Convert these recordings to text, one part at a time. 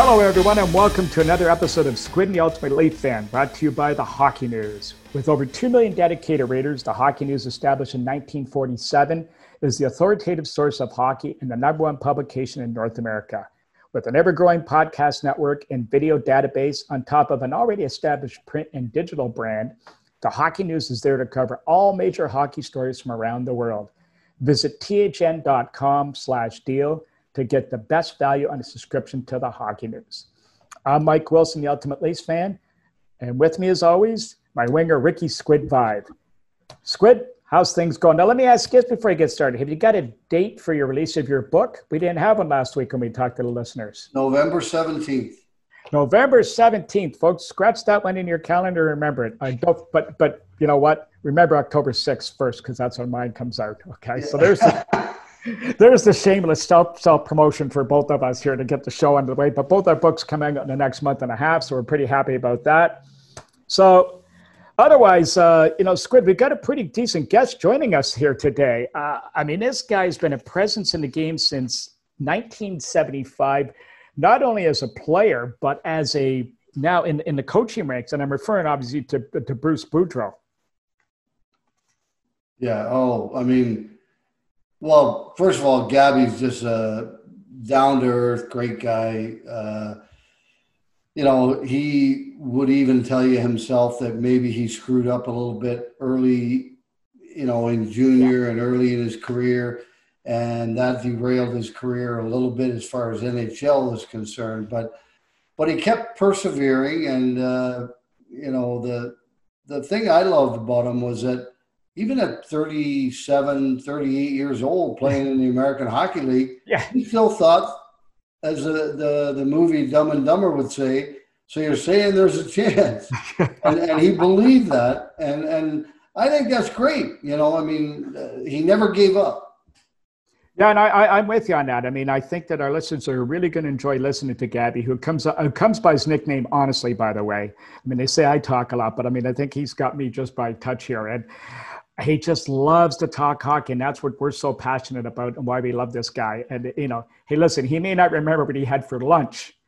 Hello, everyone, and welcome to another episode of Squid and the Ultimate Leaf Fan, brought to you by the Hockey News. With over 2 million dedicated readers, the Hockey News, established in 1947, is the authoritative source of hockey and the number one publication in North America. With an ever growing podcast network and video database on top of an already established print and digital brand, the Hockey News is there to cover all major hockey stories from around the world. Visit thn.com slash deal to get the best value on a subscription to the Hockey News. I'm Mike Wilson, the Ultimate Leafs fan, and with me, as always, my winger Ricky Squid Vaive. Squid, how's things going? Now, let me ask you before I get started: Have you got a date for your release of your book? We didn't have one last week when we talked to the listeners. November seventeenth. November seventeenth, folks. Scratch that one in your calendar. Remember it. I don't, but but you know what? Remember October sixth first, because that's when mine comes out. Okay, so there's. The, there's the shameless self self promotion for both of us here to get the show underway. But both our books coming out in the next month and a half, so we're pretty happy about that. So, otherwise, uh, you know, Squid, we've got a pretty decent guest joining us here today. Uh, I mean, this guy's been a presence in the game since 1975, not only as a player but as a now in in the coaching ranks, and I'm referring obviously to to Bruce Boudreau. Yeah. Oh, I mean well, first of all, Gabby's just a down to earth, great guy. Uh, you know, he would even tell you himself that maybe he screwed up a little bit early, you know, in junior and early in his career. And that derailed his career a little bit as far as NHL is concerned. But but he kept persevering and uh, you know, the the thing I loved about him was that even at 37, 38 years old, playing in the American Hockey League, yeah. he still thought, as the, the, the movie Dumb and Dumber would say, so you're saying there's a chance. and, and he believed that. And, and I think that's great. You know, I mean, uh, he never gave up. Yeah, and I, am with you on that. I mean, I think that our listeners are really going to enjoy listening to Gabby, who comes who comes by his nickname, honestly. By the way, I mean, they say I talk a lot, but I mean, I think he's got me just by touch here. And he just loves to talk hockey, and that's what we're so passionate about and why we love this guy. And you know, hey, listen, he may not remember what he had for lunch,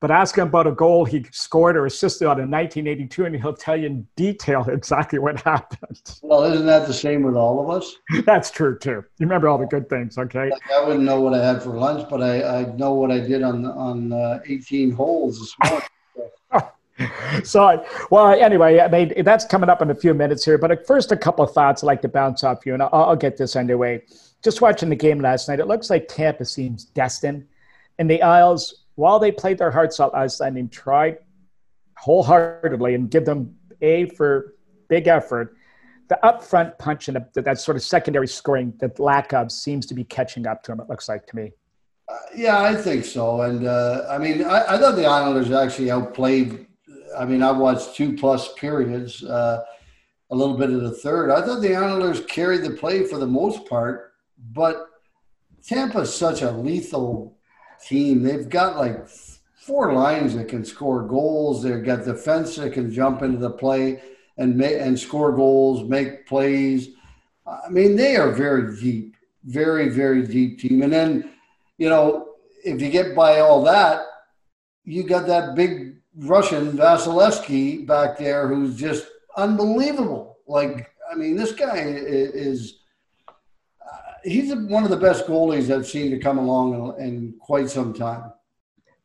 but ask him about a goal he scored or assisted on in 1982, and he'll tell you in detail exactly what happened. Well, isn't that the same with all of us? that's true too. You remember all the good things, okay? I wouldn't know what I had for lunch, but I, I know what I did on on uh, 18 holes this morning. so, well, anyway, I mean, that's coming up in a few minutes here. But first, a couple of thoughts I'd like to bounce off you, and I'll, I'll get this underway. Just watching the game last night, it looks like Tampa seems destined. And the Isles, while they played their hearts out last night and tried wholeheartedly and give them A for big effort, the upfront punch and the, that sort of secondary scoring, that lack of, seems to be catching up to them, it looks like to me. Uh, yeah, I think so. And uh, I mean, I, I, thought the Islanders actually outplayed I mean, I watched two plus periods, uh, a little bit of the third. I thought the Islanders carried the play for the most part, but Tampa's such a lethal team. They've got like four lines that can score goals. They've got defense that can jump into the play and make and score goals, make plays. I mean, they are very deep, very very deep team. And then, you know, if you get by all that, you got that big Russian Vasilevskiy back there who's just unbelievable. Like, I mean, this guy is, uh, he's one of the best goalies I've seen to come along in, in, quite some time.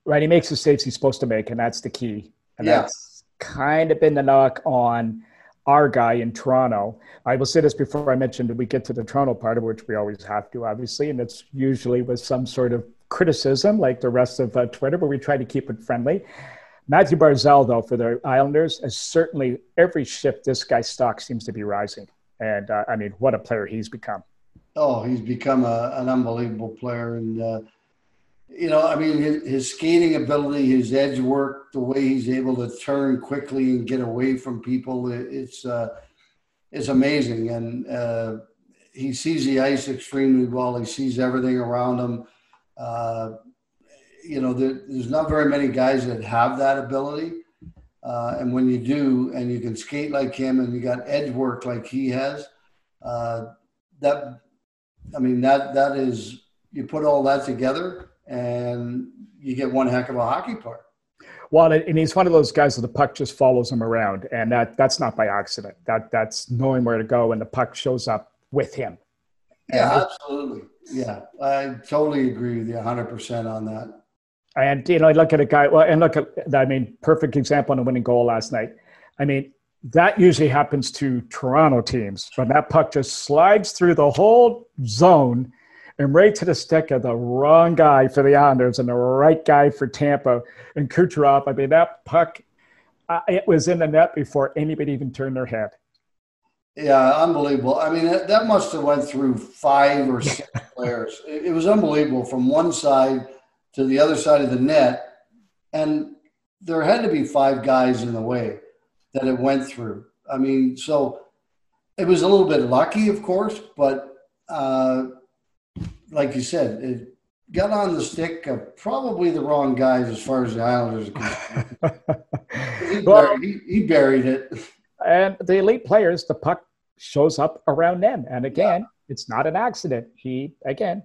Right. He makes the saves he's supposed to make, and that's the key. And yeah. that's kind of been the knock on our guy in Toronto. I will say this before I mentioned we get to the Toronto part of which we always have to, obviously, and it's usually with some sort of criticism like the rest of uh, Twitter, but we try to keep it friendly. Mathew Barzal, though, for the Islanders, is certainly every shift this guy's stock seems to be rising. And uh, I mean, what a player he's become. Oh, he's become a, an unbelievable player. And, uh, you know, I mean, his, his, skating ability, his edge work, the way he's able to turn quickly and get away from people, it's, uh, it's amazing. And uh, he sees the ice extremely well, he sees everything around him. You know, there, there's not very many guys that have that ability. Uh, and when you do, and you can skate like him, and you got edge work like he has, uh, that I mean that that is you put all that together, and you get one heck of a hockey player. Well, and he's one of those guys that the puck just follows him around, and that that's not by accident. That that's knowing where to go, and the puck shows up with him. Yeah, absolutely. Yeah, I totally agree with you 100% on that. And you know, I look at a guy. Well, and look at I mean, perfect example on a winning goal last night. I mean, that usually happens to Toronto teams, but that puck just slides through the whole zone and right to the stick of the wrong guy for the Islanders and the right guy for Tampa and Kucherov. I mean, that puck, uh, it was in the net before anybody even turned their head. Yeah, unbelievable. I mean, that, that must have went through five or six players. It, it was unbelievable from one side to the other side of the net, and there had to be five guys in the way that it went through. I mean, so it was a little bit lucky, of course, but uh, like you said, it got on the stick of probably the wrong guys as far as the Islanders are concerned. he, well, buried, he, he, buried it. And the elite players, the puck shows up around them. And again, yeah. it's not an accident. He, again,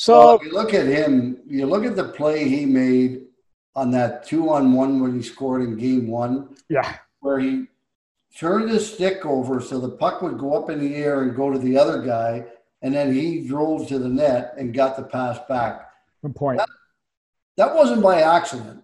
so well, you look at him, you look at the play he made on that two on one when he scored in game one. Yeah where he turned his stick over so the puck would go up in the air and go to the other guy, and then he drove to the net and got the pass back. Good point. That, that wasn't by accident.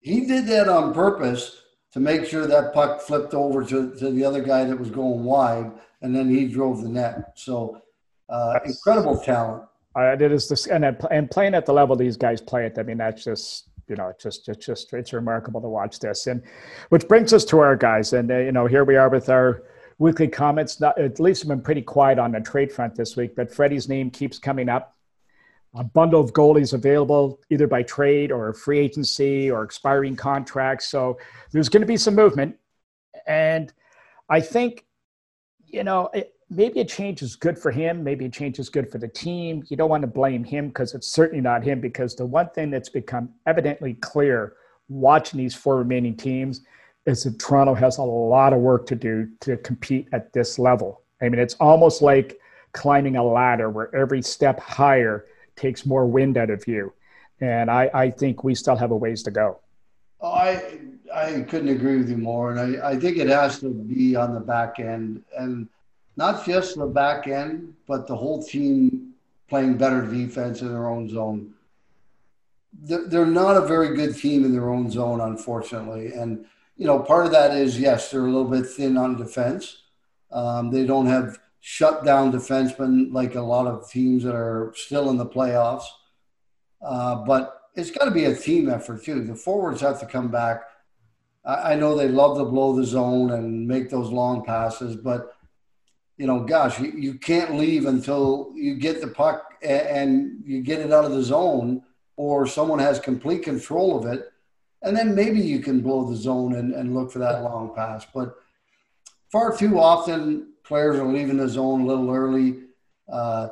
He did that on purpose to make sure that puck flipped over to, to the other guy that was going wide, and then he drove the net. So, uh, incredible talent. Uh, it is this, and and playing at the level these guys play at. I mean, that's just you know, it's just it's just it's remarkable to watch this. And which brings us to our guys, and uh, you know, here we are with our weekly comments. Not, at least have been pretty quiet on the trade front this week, but Freddie's name keeps coming up. A bundle of goalies available either by trade or free agency or expiring contracts. So there's going to be some movement, and I think, you know, it, maybe a change is good for him. Maybe a change is good for the team. You don't want to blame him because it's certainly not him. Because the one thing that's become evidently clear watching these four remaining teams is that Toronto has a lot of work to do to compete at this level. I mean, it's almost like climbing a ladder where every step higher takes more wind out of you. And I, I think we still have a ways to go. Oh, I I couldn't agree with you more, and I, I think it has to be on the back end. And not just the back end, but the whole team playing better defense in their own zone. They're not a very good team in their own zone, unfortunately. And, you know, part of that is, yes, they're a little bit thin on defense. Um, they don't have shut down defensemen like a lot of teams that are still in the playoffs. Uh, but it's got to be a team effort, too. The forwards have to come back. I, I know they love to blow the zone and make those long passes, but – you know, gosh, you, you can't leave until you get the puck and, and you get it out of the zone or someone has complete control of it. And then maybe you can blow the zone and, and look for that long pass. But far too often, players are leaving the zone a little early. Uh,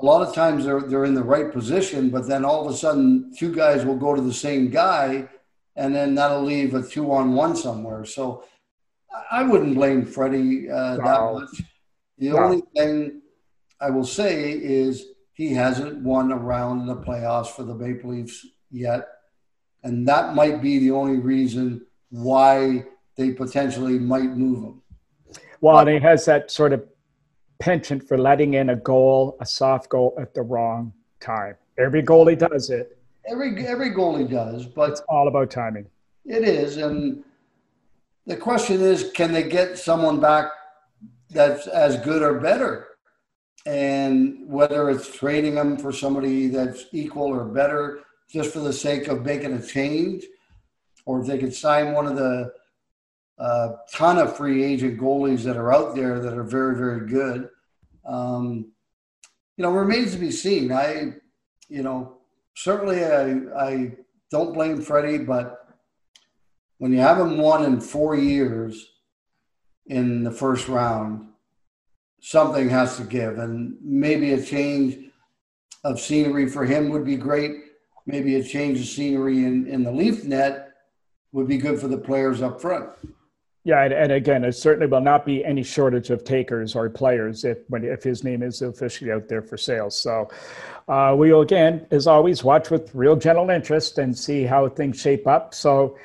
a lot of times they're, they're in the right position, but then all of a sudden, two guys will go to the same guy, and then that'll leave a two on one somewhere. So I wouldn't blame Freddie uh, that much. The only thing I will say is he hasn't won a round in the playoffs for the Maple Leafs yet. And that might be the only reason why they potentially might move him. Well, and he has that sort of penchant for letting in a goal, a soft goal at the wrong time. Every goalie does it. Every every goalie does, but it's all about timing. It is, and the question is, can they get someone back that's as good or better. And whether it's trading them for somebody that's equal or better, just for the sake of making a change, or if they could sign one of the uh, ton of free agent goalies that are out there that are very, very good. Um, you know, remains to be seen. I, you know, certainly I, I don't blame Freddie, but when you haven't won in four years, in the first round, something has to give. And maybe a change of scenery for him would be great. Maybe a change of scenery in, in the leaf net would be good for the players up front. Yeah, and, and, again, it certainly will not be any shortage of takers or players if when if his name is officially out there for sale. So uh, we will again, as always, watch with real gentle interest and see how things shape up. So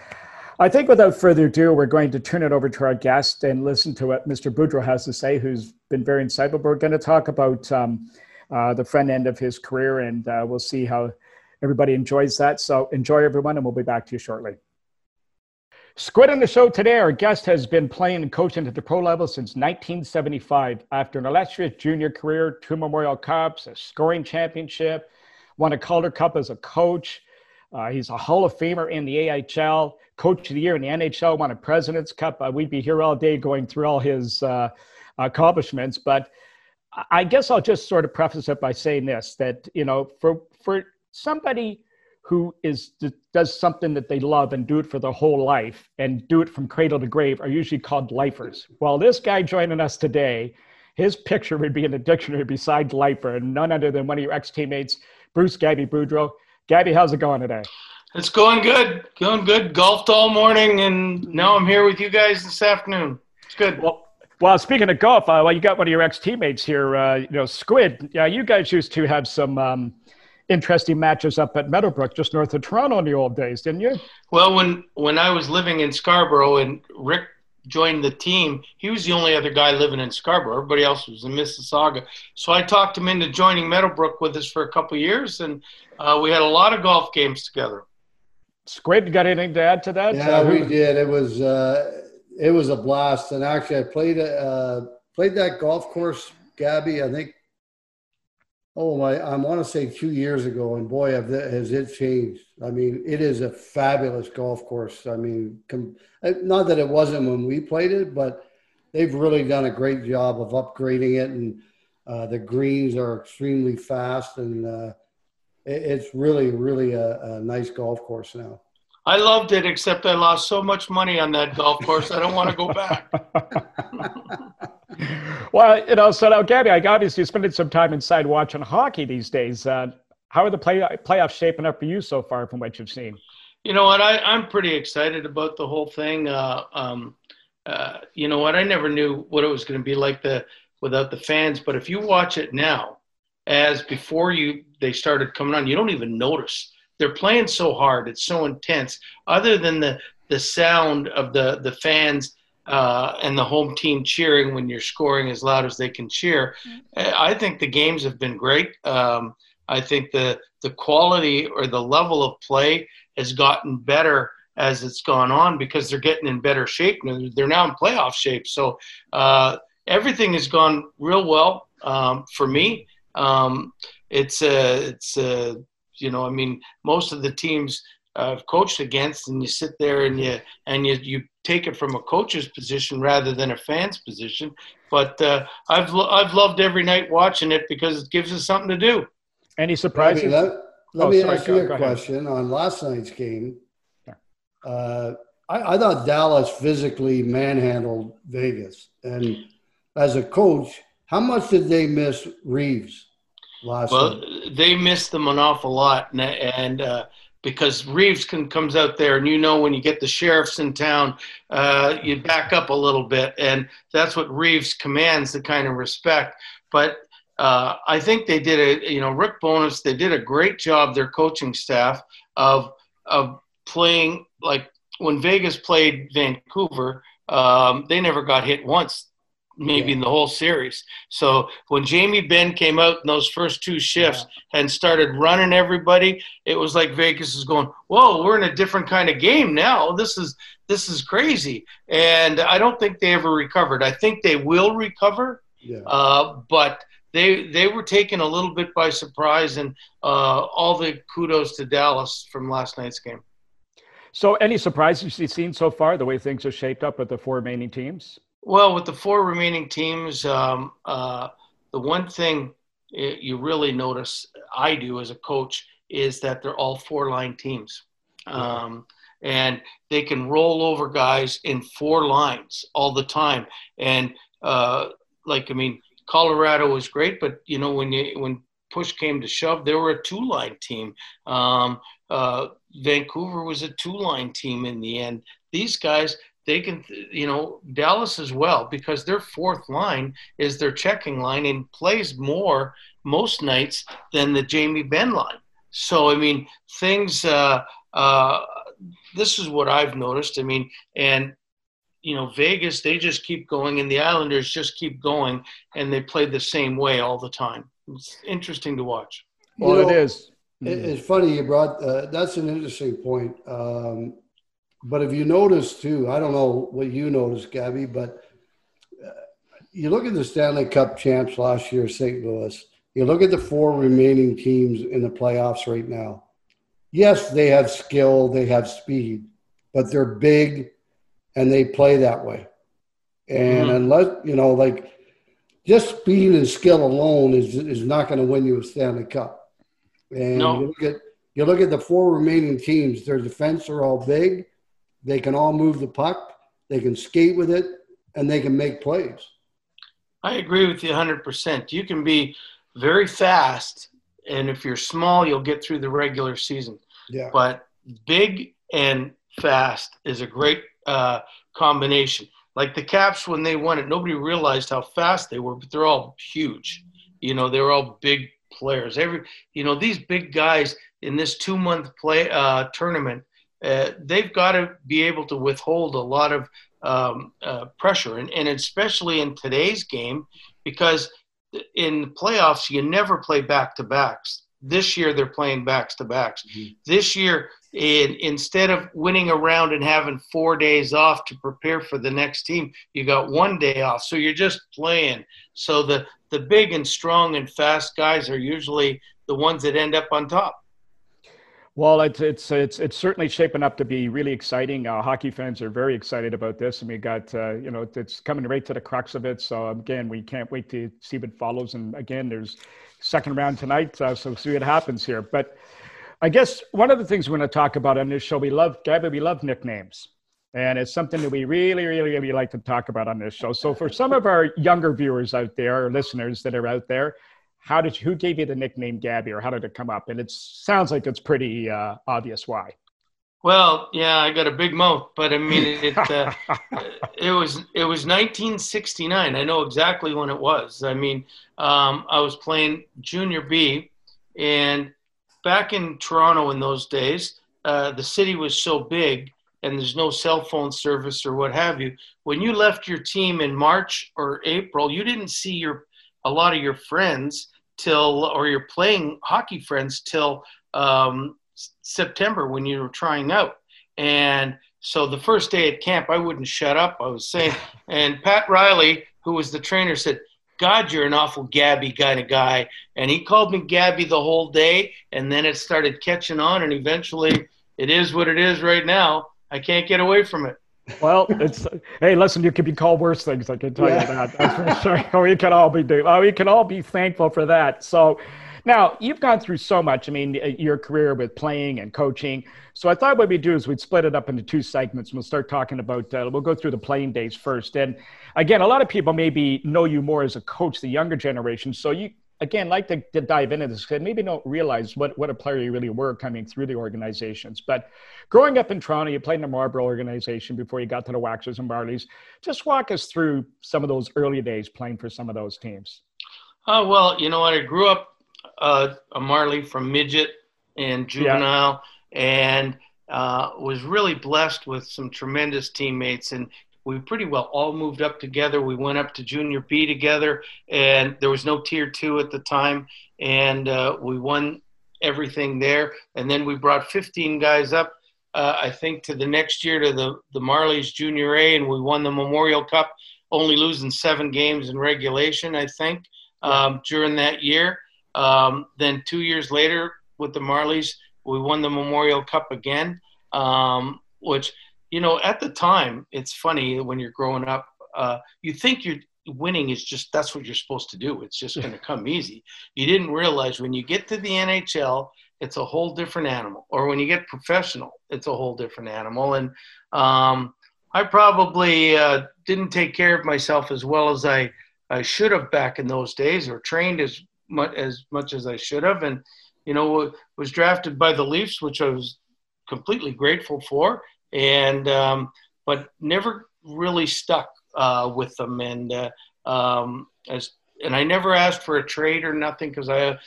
I think without further ado, we're going to turn it over to our guest and listen to what Mr. Boudreau has to say, who's been very insightful. We're going to talk about um, uh, the front end of his career, and uh, we'll see how everybody enjoys that. So enjoy, everyone, and we'll be back to you shortly. Squid on the show today, our guest has been playing and coaching at the pro level since 1975. After an illustrious junior career, two Memorial Cups, a scoring championship, won a Calder Cup as a coach. Uh, he's a Hall of Famer in the AHL, Coach of the Year in the NHL, won a President's Cup. Uh, we'd be here all day going through all his uh, accomplishments, but I guess I'll just sort of preface it by saying this: that you know, for for somebody who is does something that they love and do it for their whole life and do it from cradle to grave are usually called lifers. Well, this guy joining us today, his picture would be in the dictionary beside lifer, and none other than one of your ex teammates, Bruce Gabby Boudreau. Gabby, how's it going today? It's going good, going good. Golfed all morning, and now I'm here with you guys this afternoon. It's good. Well, well, speaking of golf, uh, well, you got one of your ex teammates here, uh, you know, Squid. Yeah, you guys used to have some. Um, interesting matches up at Meadowbrook, just north of Toronto in the old days, didn't you? Well, when when I was living in Scarborough and Rick joined the team, he was the only other guy living in Scarborough. Everybody else was in Mississauga. So I talked him into joining Meadowbrook with us for a couple years, and uh, we had a lot of golf games together. Squid, got anything to add to that? Yeah, uh, we did. It was uh, it was a blast, and actually, I played uh, played that golf course, Gabby. I think Oh my! I want to say two years ago, and boy, has it changed. I mean, it is a fabulous golf course. I mean, com- uh, not that it wasn't when we played it, but they've really done a great job of upgrading it, and uh, the greens are extremely fast, and uh, it, it's really, really a, a nice golf course now. I loved it, except I lost so much money on that golf course. I don't want to go back. well, you know, so now, Gabby, I obviously spending some time inside watching hockey these days. Uh, how are the play playoffs shaping up for you so far, from what you've seen? You know what? I, I'm pretty excited about the whole thing. Uh, um, uh, you know what? I never knew what it was going to be like the without the fans. But if you watch it now, as before you they started coming on, you don't even notice they're playing so hard. It's so intense. Other than the the sound of the the fans uh, and the home team cheering when you're scoring as loud as they can cheer. Mm-hmm. I think the games have been great. Um, I think the the quality or the level of play has gotten better as it's gone on because they're getting in better shape. They're now in playoff shape. So uh, everything has gone real well um, for me. Um, it's a, it's a, you know, I mean, most of the teams I've coached against, and you sit there and you and you you take it from a coach's position rather than a fan's position. But uh, I've lo- I've loved every night watching it because it gives us something to do. Any surprises? Let, me, let, let oh, me sorry, ask you a question on last night's game. Uh, I, I thought Dallas physically manhandled Vegas, and as a coach, how much did they miss Reaves? last? Night? Well, night? they missed them an awful lot, and, and uh, because Reaves can, comes out there, and you know when you get the sheriffs in town, uh, you back up a little bit, and that's what Reaves commands the kind of respect. But uh, I think they did a, you know, Rick Bowness they did a great job, their coaching staff, of of playing like when Vegas played Vancouver, um, they never got hit once maybe yeah. in the whole series. So when Jamie Benn came out in those first two shifts yeah. and started running everybody, it was like Vegas is going, "Whoa, we're in a different kind of game now. This is this is crazy." And I don't think they ever recovered. I think they will recover, yeah. uh, but. They, they were taken a little bit by surprise, and uh, all the kudos to Dallas from last night's game. So, any surprises you've seen so far, the way things are shaped up with the four remaining teams? Well, with the four remaining teams, um, uh, the one thing you really notice, I do as a coach, is that they're all four line teams. Um, and they can roll over guys in four lines all the time. And uh, like, I mean, Colorado was great, but you know, when you, when push came to shove, they were a two line team. Um, uh, Vancouver was a two line team in the end. These guys, they can, you know, Dallas as well, because their fourth line is their checking line and plays more most nights than the Jamie Benn line. So, I mean, things, uh, uh, this is what I've noticed. I mean, and, you know, Vegas, they just keep going, and the Islanders just keep going, and they play the same way all the time. It's interesting to watch. Well, you know, it is. It's funny you brought uh, that's an interesting point. Um, but if you notice too, I don't know what you noticed, Gabby, but uh, you look at the Stanley Cup champs last year, St. Louis. You look at the four remaining teams in the playoffs right now. Yes, they have skill, they have speed, but they're big and they play that way. And mm-hmm. unless, you know, like just speed and skill alone is, is not going to win you a Stanley Cup. And no. you, look at, you look at the four remaining teams, their defense are all big they can all move the puck, they can skate with it, and they can make plays. I agree with you 100%. You can be very fast, and if you're small, you'll get through the regular season. Yeah. But big and fast is a great uh, combination. Like the Caps, when they won it, nobody realized how fast they were, but they're all huge. You know, they're all big players. Every, you know, these big guys in this two-month play uh, tournament – uh, they've got to be able to withhold a lot of um, uh, pressure, and, and especially in today's game, because in the playoffs you never play back to backs. This year they're playing backs to backs. Mm-hmm. This year, in, instead of winning a round and having four days off to prepare for the next team, you got one day off. So you're just playing. So the the big and strong and fast guys are usually the ones that end up on top. Well, it's it's it's it's certainly shaping up to be really exciting. Uh, hockey fans are very excited about this, and we got uh, you know it's coming right to the crux of it. So again, we can't wait to see what follows. And again, there's second round tonight, uh, so see what happens here. But I guess one of the things we're going to talk about on this show, we love Gabby, we love nicknames, and it's something that we really, really, really like to talk about on this show. So for some of our younger viewers out there, or listeners that are out there how did you, who gave you the nickname Gabby, or how did it come up? And it sounds like it's pretty uh, obvious why. Well, yeah, I got a big mouth, but I mean, it uh, it was it was 1969. I know exactly when it was. I mean, um, I was playing junior B, and back in Toronto in those days, uh, the city was so big, and there's no cell phone service or what have you. When you left your team in March or April, you didn't see your a lot of your friends till or you're playing hockey friends till um, September when you were trying out. And so the first day at camp, I wouldn't shut up. I was saying, and Pat Riley, who was the trainer, said, God, you're an awful Gabby kind of guy. And he called me Gabby the whole day. And then it started catching on. And eventually, it is what it is right now. I can't get away from it. Well, it's hey, listen, you could be called worse things. I can tell yeah. you that. That's for sure. We can all be do. Oh, we can all be thankful for that. So, now you've gone through so much. I mean, uh, your career with playing and coaching. So I thought what we'd do is we'd split it up into two segments. We'll start talking about. Uh, we'll go through the playing days first. And again, a lot of people maybe know you more as a coach, the younger generation. So you again like to, to dive into this because maybe don't realize what, what a player you really were coming through the organizations. But growing up in Toronto, you played in the Marlboro organization before you got to the Waxers and Marlies. Just walk us through some of those early days playing for some of those teams. Oh, well, you know what? I grew up uh, a Marlie from midget and juvenile yeah. and uh, was really blessed with some tremendous teammates. And we pretty well all moved up together. We went up to junior B together, and there was no tier two at the time, and uh, we won everything there. And then we brought 15 guys up, uh, I think, to the next year to the the Marlies Junior A, and we won the Memorial Cup, only losing seven games in regulation, I think, um, during that year. Um, then two years later, with the Marlies, we won the Memorial Cup again, um, which you know, at the time, it's funny when you're growing up, uh, you think you're winning is just that's what you're supposed to do. It's just going to come easy. You didn't realize when you get to the NHL, it's a whole different animal, or when you get professional, it's a whole different animal. And um, I probably uh, didn't take care of myself as well as I, I should have back in those days, or trained as much as much as I should have. And you know, was drafted by the Leafs, which I was completely grateful for and um, but never really stuck uh, with them. And uh, um, as and I never asked for a trade or nothing because I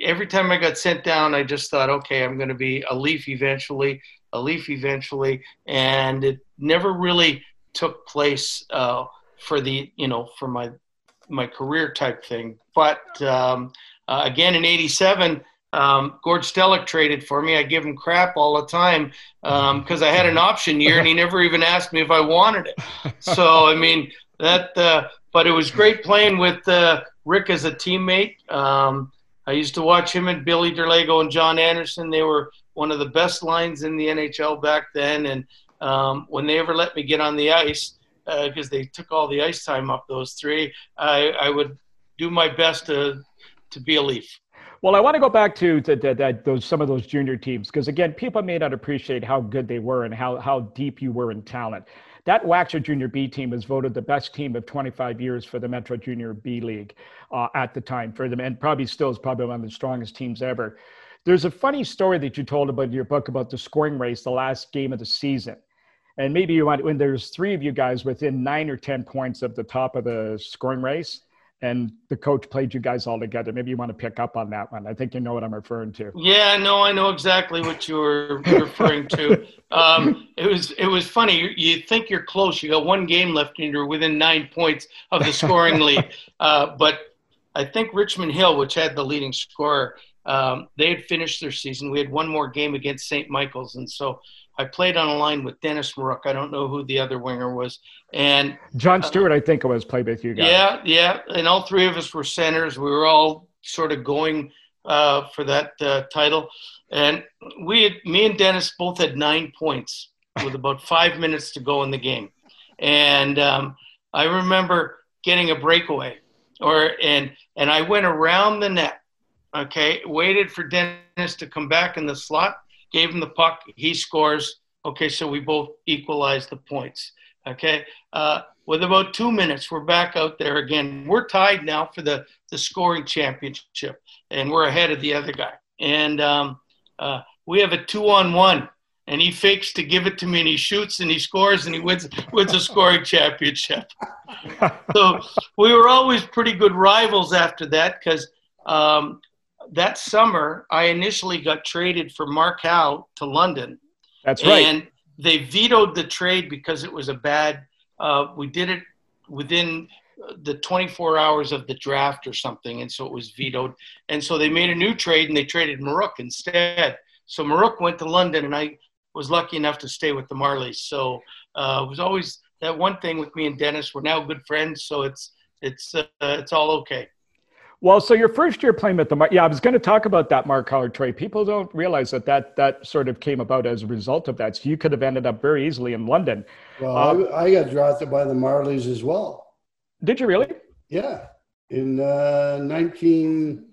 every time I got sent down, I just thought, okay, I'm going to be a Leaf eventually, a Leaf eventually, and it never really took place uh, for the you know for my my career type thing. But um, uh, again in '87. Um, Gord Stellick traded for me. I give him crap all the time because um, I had an option year and he never even asked me if I wanted it. So I mean that, uh, but it was great playing with uh, Rick as a teammate. Um, I used to watch him and Billy Derlago and John Anderson. They were one of the best lines in the NHL back then. And um, when they ever let me get on the ice, because uh, they took all the ice time up those three, I, I would do my best to to be a Leaf. Well, I want to go back to, to, those some of those junior teams because again, people may not appreciate how good they were and how how deep you were in talent. That Waxer Junior B team was voted the best team of 25 years for the Metro Junior B League uh, at the time for them, and probably still is probably one of the strongest teams ever. There's a funny story that you told about your book about the scoring race, the last game of the season. And maybe you want when there's three of you guys within nine or 10 points of the top of the scoring race and the coach played you guys all together. Maybe you want to pick up on that one. I think you know what I'm referring to. Yeah, no, I know exactly what you were referring to. Um, it was it was funny. You, you, think you're close. You got one game left, and you're within nine points of the scoring lead. Uh, but I think Richmond Hill, which had the leading scorer, um, they had finished their season. We had one more game against St. Michael's, and so I played on a line with Dennis Maruk. I don't know who the other winger was. And John uh, Stewart, uh, I think it was played with you guys. Yeah, yeah. And all three of us were centers. We were all sort of going uh, for that uh, title. And we had, me and Dennis both had nine points with about five minutes to go in the game. And um, I remember getting a breakaway or, and, and I went around the net. Okay. Waited for Dennis to come back in the slot gave him the puck. He scores. Okay, so we both equalize the points. Okay, uh, with about two minutes, we're back out there again. We're tied now for the the scoring championship, and we're ahead of the other guy. And um, uh, we have a two on one, and he fakes to give it to me, and he shoots, and he scores, and he wins wins a scoring championship. so we were always pretty good rivals after that because um, that summer, I initially got traded for Mark Howe to London. That's right. And they vetoed the trade because it was a bad. Uh, we did it within the 24 hours of the draft or something, and so it was vetoed. And so they made a new trade, and they traded Maruk instead. So Maruk went to London, and I was lucky enough to stay with the Marlies. So uh, it was always that one thing with me and Dennis. We're now good friends, so it's it's uh, it's all okay. Well, so your first year playing with the yeah, I was going to talk about that Mark Howard trade. People don't realize that that that sort of came about as a result of that. So you could have ended up very easily in London. Well, uh, I, I, got drafted by the Marlies as well. Did you really? Yeah, in uh, nineteen.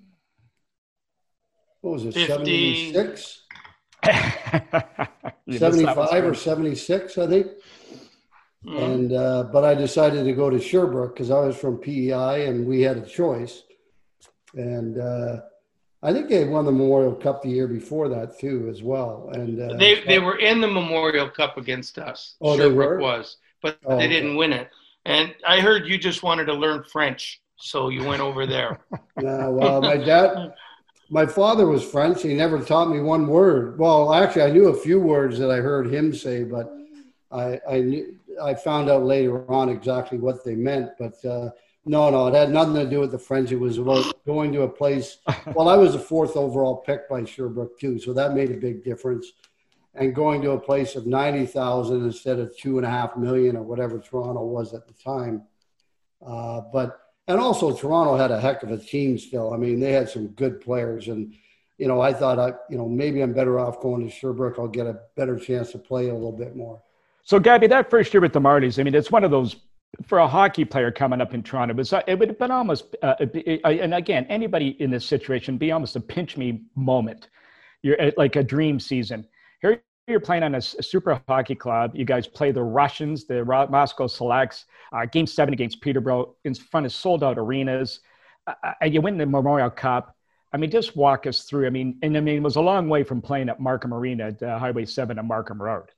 What was it? Seventy six. 75 or 76 i think mm-hmm. and uh, but i decided to go to sherbrooke because i was from pei and we had a choice and uh, I think they won the Memorial Cup the year before that too, as well. And uh, they they were in the Memorial Cup against us. Oh, Sherbrooke they were. Was, but oh, they didn't okay. win it. And I heard you just wanted to learn French, so you went over there. nah, well, my dad, my father was French. He never taught me one word. Well, actually, I knew a few words that I heard him say, but I I knew I found out later on exactly what they meant. But uh, no, no, it had nothing to do with the French. It was about going to a place. Well, I was the fourth overall pick by Sherbrooke too, so that made a big difference. And going to a place of ninety thousand instead of two and a half million or whatever Toronto was at the time. Uh, but and also Toronto had a heck of a team still. I mean, they had some good players, and you know, I thought I, you know, maybe I'm better off going to Sherbrooke. I'll get a better chance to play a little bit more. So, Gabby, that first year with the Marlies, I mean, it's one of those for a hockey player coming up in Toronto, it, was, it would have been almost, uh, and again, anybody in this situation, be almost a pinch me moment. You're uh, like a dream season. Here you're playing on a, super hockey club. You guys play the Russians, the Moscow Selects, uh, game seven against Peterborough in front of sold out arenas. Uh, uh, you win the Memorial Cup. I mean, just walk us through. I mean, and I mean, it was a long way from playing at Markham Arena, at, uh, Highway 7 and Markham Road.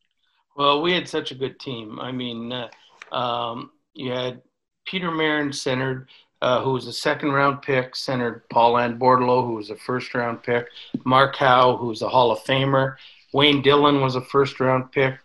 Well, we had such a good team. I mean, uh, um, you had Peter Marrin centered, uh, who was a second round pick, centered Paulin Bordeleau, who was a first round pick, Mark Howe, who was a Hall of Famer, Wayne Dillon was a first round pick.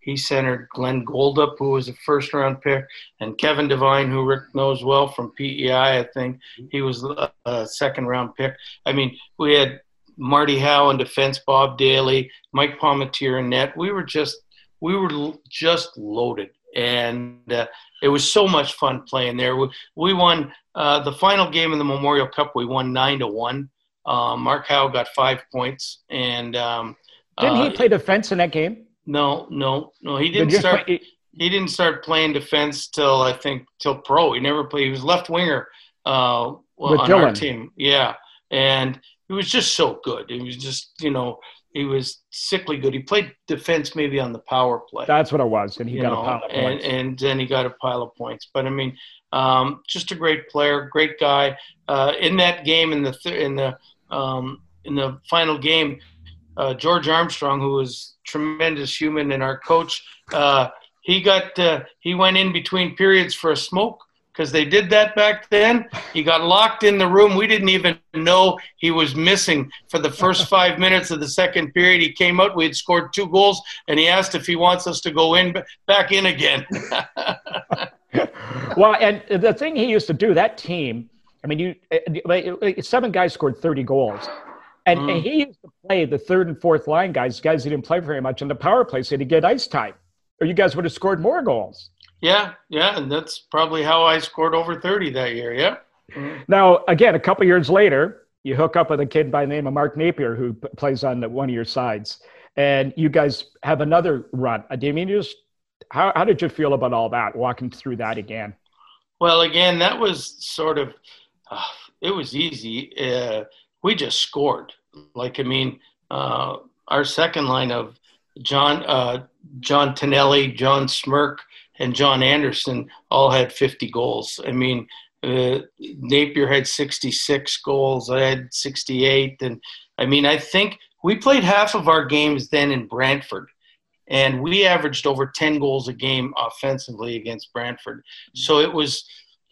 He centered Glenn Goldup, who was a first round pick, and Kevin Devine, who Rick knows well from PEI, I think. He was a second round pick. I mean, we had Marty Howe in defense, Bob Dailey, Mike Palmateer in net. We were just we were just loaded, and uh, it was so much fun playing there. We, we won uh, the final game in the Memorial Cup. We won nine to one. Uh, Mark Howe got five points, and um, didn't he uh, play defense in that game? No, no, no. He didn't Did start. Play, he didn't start playing defense till I think till pro. He never played. He was left winger uh, on Dillon. our team. Yeah, and he was just so good. He was just you know he was sickly good. He played defense maybe on the power play. That's what it was, and he got know, a pile of and, points. And then he got a pile of points. But I mean, um, just a great player, great guy. Uh, in that game, in the th- in the um, in the final game, uh, George Armstrong, who was tremendous human and our coach, uh, he got uh, he went in between periods for a smoke because they did that back then. He got locked in the room. We didn't even know he was missing for the first five minutes of the second period. He came out. We had scored two goals, and he asked if he wants us to go in back in again. well, and the thing he used to do that team. I mean, you seven guys scored thirty goals. And, mm. and, he used to play the third and fourth line guys, guys he didn't play very much in the power play, so to get ice time, or you guys would have scored more goals. Yeah, yeah, and that's probably how I scored over 30 that year. Yeah. Mm-hmm. Now, again, a couple years later, you hook up with a kid by the name of Mark Napier who p- plays on the, one of your sides, and you guys have another run. I do you mean just how, how did you feel about all that, walking through that again? Well, again, that was sort of, uh, it was easy. Uh, we just scored. Like, I mean, uh, our second line of John, uh, John Tonelli, John Smrke, and John Anderson all had 50 goals. I mean, uh, Napier had 66 goals. I had 68. And I mean, I think we played half of our games then in Brantford, and we averaged over 10 goals a game offensively against Brantford. So it was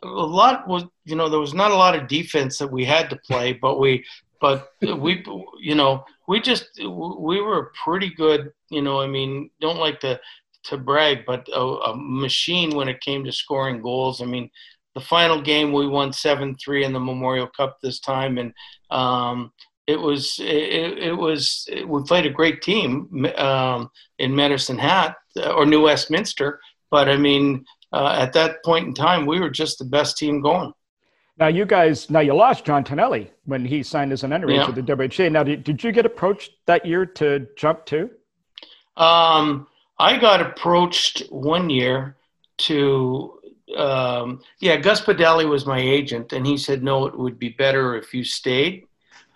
a lot was you know there was not a lot of defense that we had to play, but we but we you know we just we were pretty good. You know, I mean, don't like to to brag, but a, a, machine when it came to scoring goals. I mean, the final game we won seven three in the Memorial Cup this time, and um, it was it, it, was it, we played a great team um, in Medicine Hat uh, or New Westminster, but I mean. Uh, at that point in time, we were just the best team going. Now you guys, now you lost John Tonelli when he signed as an underage yeah. with the WHA. Now, did, did you get approached that year to jump too? Um, I got approached one year to, um, yeah, Gus Badali was my agent, and he said, no, it would be better if you stayed.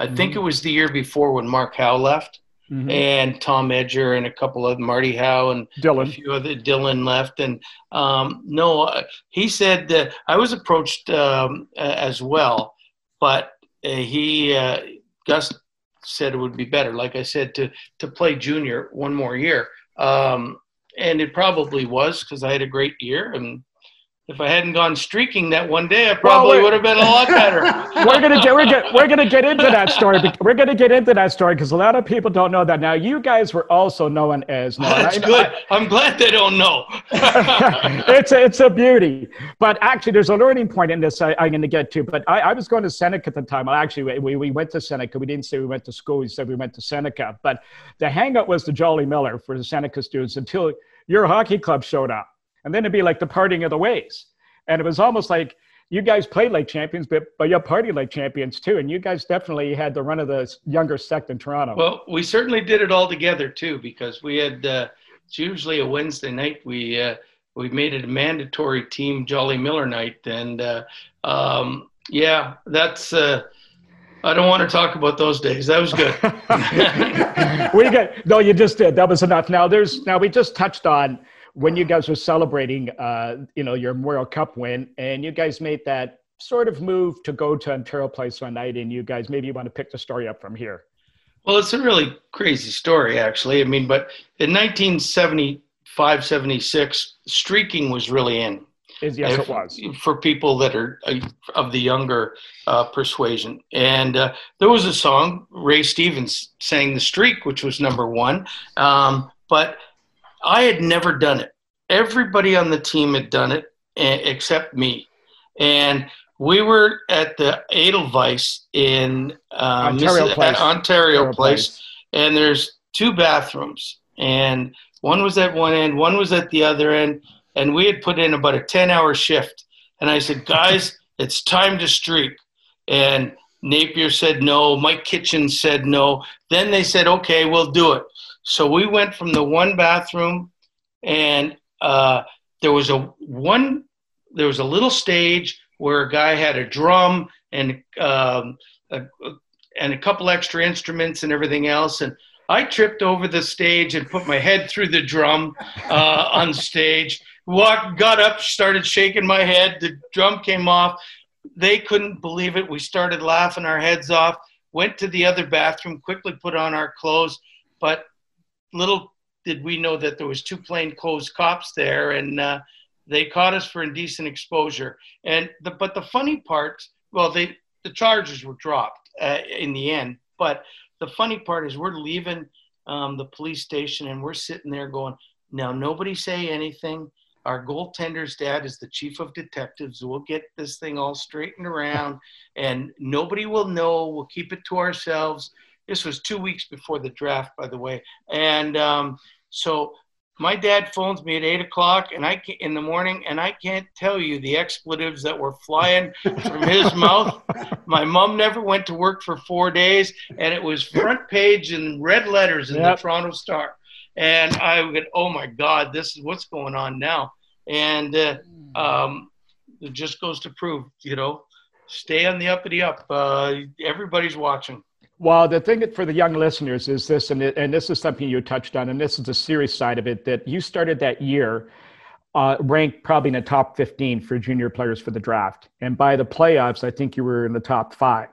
I mm-hmm. think it was the year before when Mark Howe left. Mm-hmm. and Tom Edur and a couple of Marty Howe and Dillon. a few other Dillon left. And um, no, uh, he said that I was approached um, as well, but uh, he uh, Gus said it would be better, like I said, to to play junior one more year. Um, and it probably was because I had a great year. And if I hadn't gone streaking that one day, I probably well, would have been a lot better. we're gonna get, we're gonna we're gonna get into that story. We're gonna get into that story because a lot of people don't know that. Now, you guys were also known as. That's I, good. I, am glad they don't know. it's a, it's a beauty, but actually, there's a learning point in this. I, am going to get to, but I, I, was going to Seneca at the time. Well, actually, we, we went to Seneca. We didn't say we went to school. We said we went to Seneca. But the hangout was the Jolly Miller for the Seneca students until your hockey club showed up. And then it'd be like the parting of the ways. And it was almost like you guys played like champions, but but you party like champions too. And you guys definitely had the run of the younger sect in Toronto. Well, we certainly did it all together too, because we had uh, it's usually a Wednesday night. We uh, we made it a mandatory team Jolly Miller night, and uh, um, yeah, that's. Uh, I don't want to talk about those days. That was good. we got no, you just did. That was enough. Now there's now we just touched on when you guys were celebrating, uh, you know, your World Cup win, and you guys made that sort of move to go to Ontario Place one night, and you guys maybe you want to pick the story up from here. Well, it's a really crazy story, actually. I mean, but in 1975, 76, streaking was really in. Is, yes, if, it was. For people that are uh, of the younger uh, persuasion. And uh, there was a song, Ray Stevens sang The Streak, which was number one. Um, but I had never done it. Everybody on the team had done it except me. And we were at the Edelweiss in uh, Ontario, Place. Ontario, Ontario Place, Place, and there's two bathrooms. And one was at one end, one was at the other end and we had put in about a 10 hour shift. And I said, guys, it's time to streak. And Napier said no. Mike Kitchen said no. Then they said, okay, we'll do it. So we went from the one bathroom, and uh, there was a one. There was a little stage where a guy had a drum and um, a, and a couple extra instruments and everything else. And I tripped over the stage and put my head through the drum uh, on stage walked, got up, started shaking my head. The drum came off. They couldn't believe it. We started laughing our heads off. Went to the other bathroom, quickly put on our clothes, but little did we know that there was two plainclothes cops there, and uh, they caught us for indecent exposure. And the, but the funny part, well, they the charges were dropped uh, in the end. But the funny part is we're leaving um, the police station and we're sitting there going, now nobody say anything our goaltender's dad is the chief of detectives. We'll get this thing all straightened around and nobody will know. We'll keep it to ourselves. This was two weeks before the draft, by the way. And um, so my dad phones me at eight o'clock and I in the morning, and I can't tell you the expletives that were flying from his mouth. My mom never went to work for four days, and it was front page in red letters in yep. the Toronto Star. And I would, oh my God, this is what's going on now and uh, um, it just goes to prove, you know, stay on the uppity up. Uh, everybody's watching. Well, the thing for the young listeners is this, and, it, and this is something you touched on, and this is the serious side of it that you started that year uh, ranked probably in the top 15 for junior players for the draft. And by the playoffs, I think you were in the top five.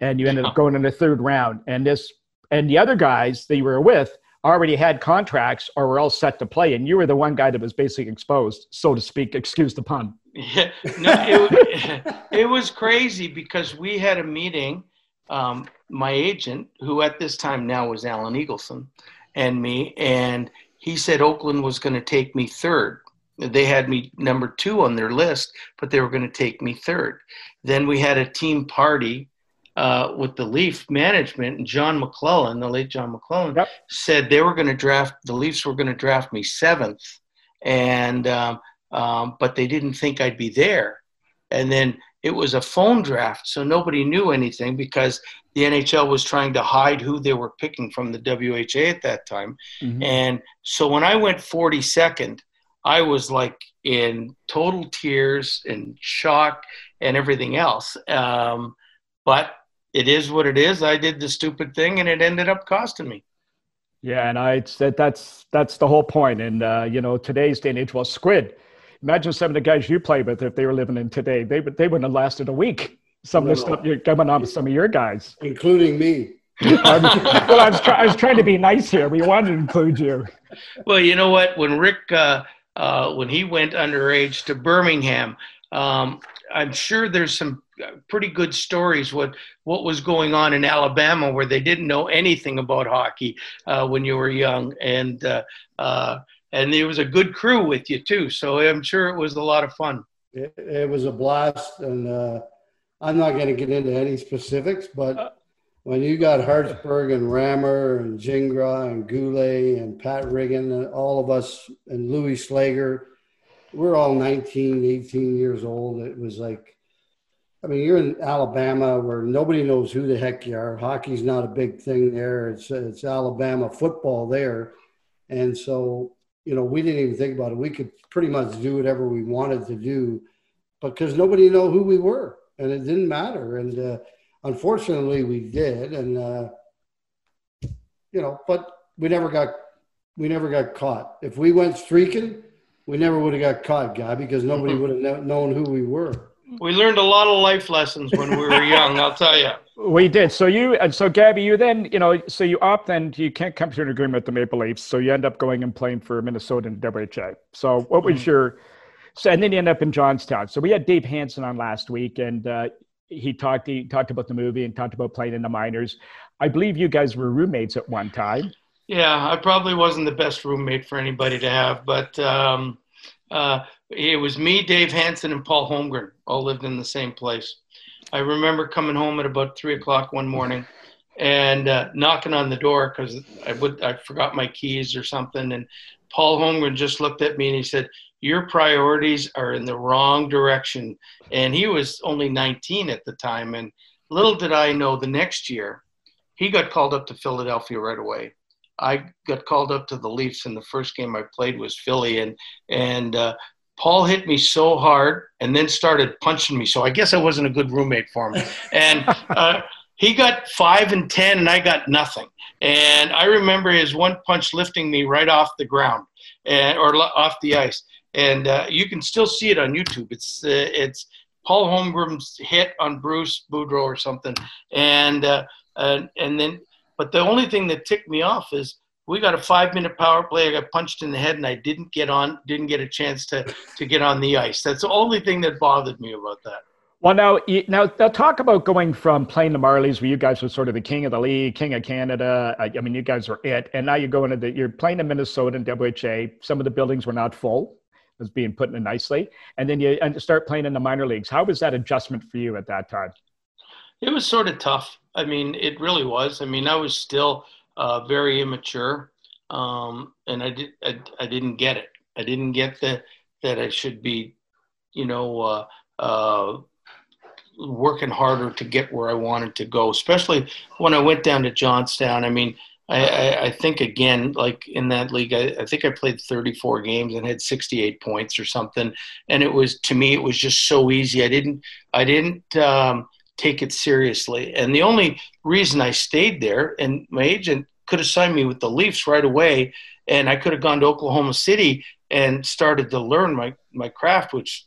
And you ended up going in the third round. And this, and the other guys that you were with already had contracts or were all set to play, and you were the one guy that was basically exposed, so to speak. Excuse the pun. Yeah, no, it, it was crazy because we had a meeting. Um, my agent, who at this time now was Alan Eagleson, and me, and he said Oakland was going to take me third. They had me number two on their list, but they were going to take me third. Then we had a team party uh, with the Leaf management, and John McLellan, the late John McLellan, yep. said they were going to draft the Leafs were going to draft me seventh, and um, um, but they didn't think I'd be there. And then it was a phone draft, so nobody knew anything because the NHL was trying to hide who they were picking from the WHA at that time. Mm-hmm. And so when I went 42nd, I was like in total tears and shock and everything else. Um, but it is what it is. I did the stupid thing, and it ended up costing me. Yeah, and I said that's that's the whole point. And uh, you know, today's day and age, well, Squid. Imagine some of the guys you play with if they were living in today. They would they wouldn't have lasted a week. Some no, of the stuff you're coming on with some of your guys, including me. I was, well, I was, try, I was trying to be nice here. We wanted to include you. Well, you know what? When Rick, uh, uh, when he went underage to Birmingham, um, I'm sure there's some pretty good stories what what was going on in Alabama where they didn't know anything about hockey uh, when you were young and uh, uh, and there was a good crew with you too so I'm sure it was a lot of fun. It, it was a blast and uh, I'm not going to get into any specifics but uh. when you got Hartsburg and Rammer and Gingras and Goulet and Pat Riggin and all of us and Louis Sleigher we're all 19 18 years old it was like I mean, you're in Alabama where nobody knows who the heck you are. Hockey's not a big thing there. It's it's Alabama football there, and so you know we didn't even think about it. We could pretty much do whatever we wanted to do, because nobody knew who we were, and it didn't matter. And uh, unfortunately, we did, and uh, you know, but we never got we never got caught. If we went streaking, we never would have got caught, guy, because nobody mm-hmm. would have known who we were we learned a lot of life lessons when we were young. I'll tell you. We did. So you and so Gabby, you then you know so you opt and you can't come to an agreement with the Maple Leafs, so you end up going and playing for Minnesota and WHA. So what was mm-hmm. your so and then you end up in Johnstown. So we had Dave Hanson on last week, and uh, he talked he talked about the movie and talked about playing in the minors. I believe you guys were roommates at one time. Yeah, I probably wasn't the best roommate for anybody to have, but um, uh, it was me, Dave Hanson, and Paul Holmgren all lived in the same place. I remember coming home at about three o'clock one morning and uh, knocking on the door because I would I forgot my keys or something. And Paul Holmgren just looked at me and he said, "Your priorities are in the wrong direction." And he was only 19 at the time. And little did I know, the next year he got called up to Philadelphia right away. I got called up to the Leafs, and the first game I played was Philly, and and uh, Paul hit me so hard and then started punching me. So I guess I wasn't a good roommate for him. And uh, he got five and 10, and I got nothing. And I remember his one punch lifting me right off the ground and, or off the ice. And uh, you can still see it on YouTube. It's, uh, it's Paul Holmgren's hit on Bruce Boudreau or something. And, uh, and, and then, but the only thing that ticked me off is we got a five minute power play. I got punched in the head and I didn't get on, didn't get a chance to, to get on the ice. That's the only thing that bothered me about that. Well, now, now they'll talk about going from playing the Marlies, where you guys were sort of the king of the league, king of Canada. I, I mean, you guys are it, and now you're going to the, you're playing in Minnesota and WHA. Some of the buildings were not full, It was being put in nicely, and then you and start playing in the minor leagues. How was that adjustment for you at that time? It was sort of tough. I mean, it really was. I mean, I was still uh, very immature, um, and I did I, I, didn't get it. I didn't get that that I should be, you know, uh, uh, working harder to get where I wanted to go. Especially when I went down to Johnstown. I mean, I, I, I think again, like in that league, I, I, think I played 34 games and had 68 points or something. And it was to me, it was just so easy. I didn't I didn't. Um, take it seriously. And the only reason I stayed there, and my agent could have signed me with the Leafs right away, and I could have gone to Oklahoma City and started to learn my, my craft, which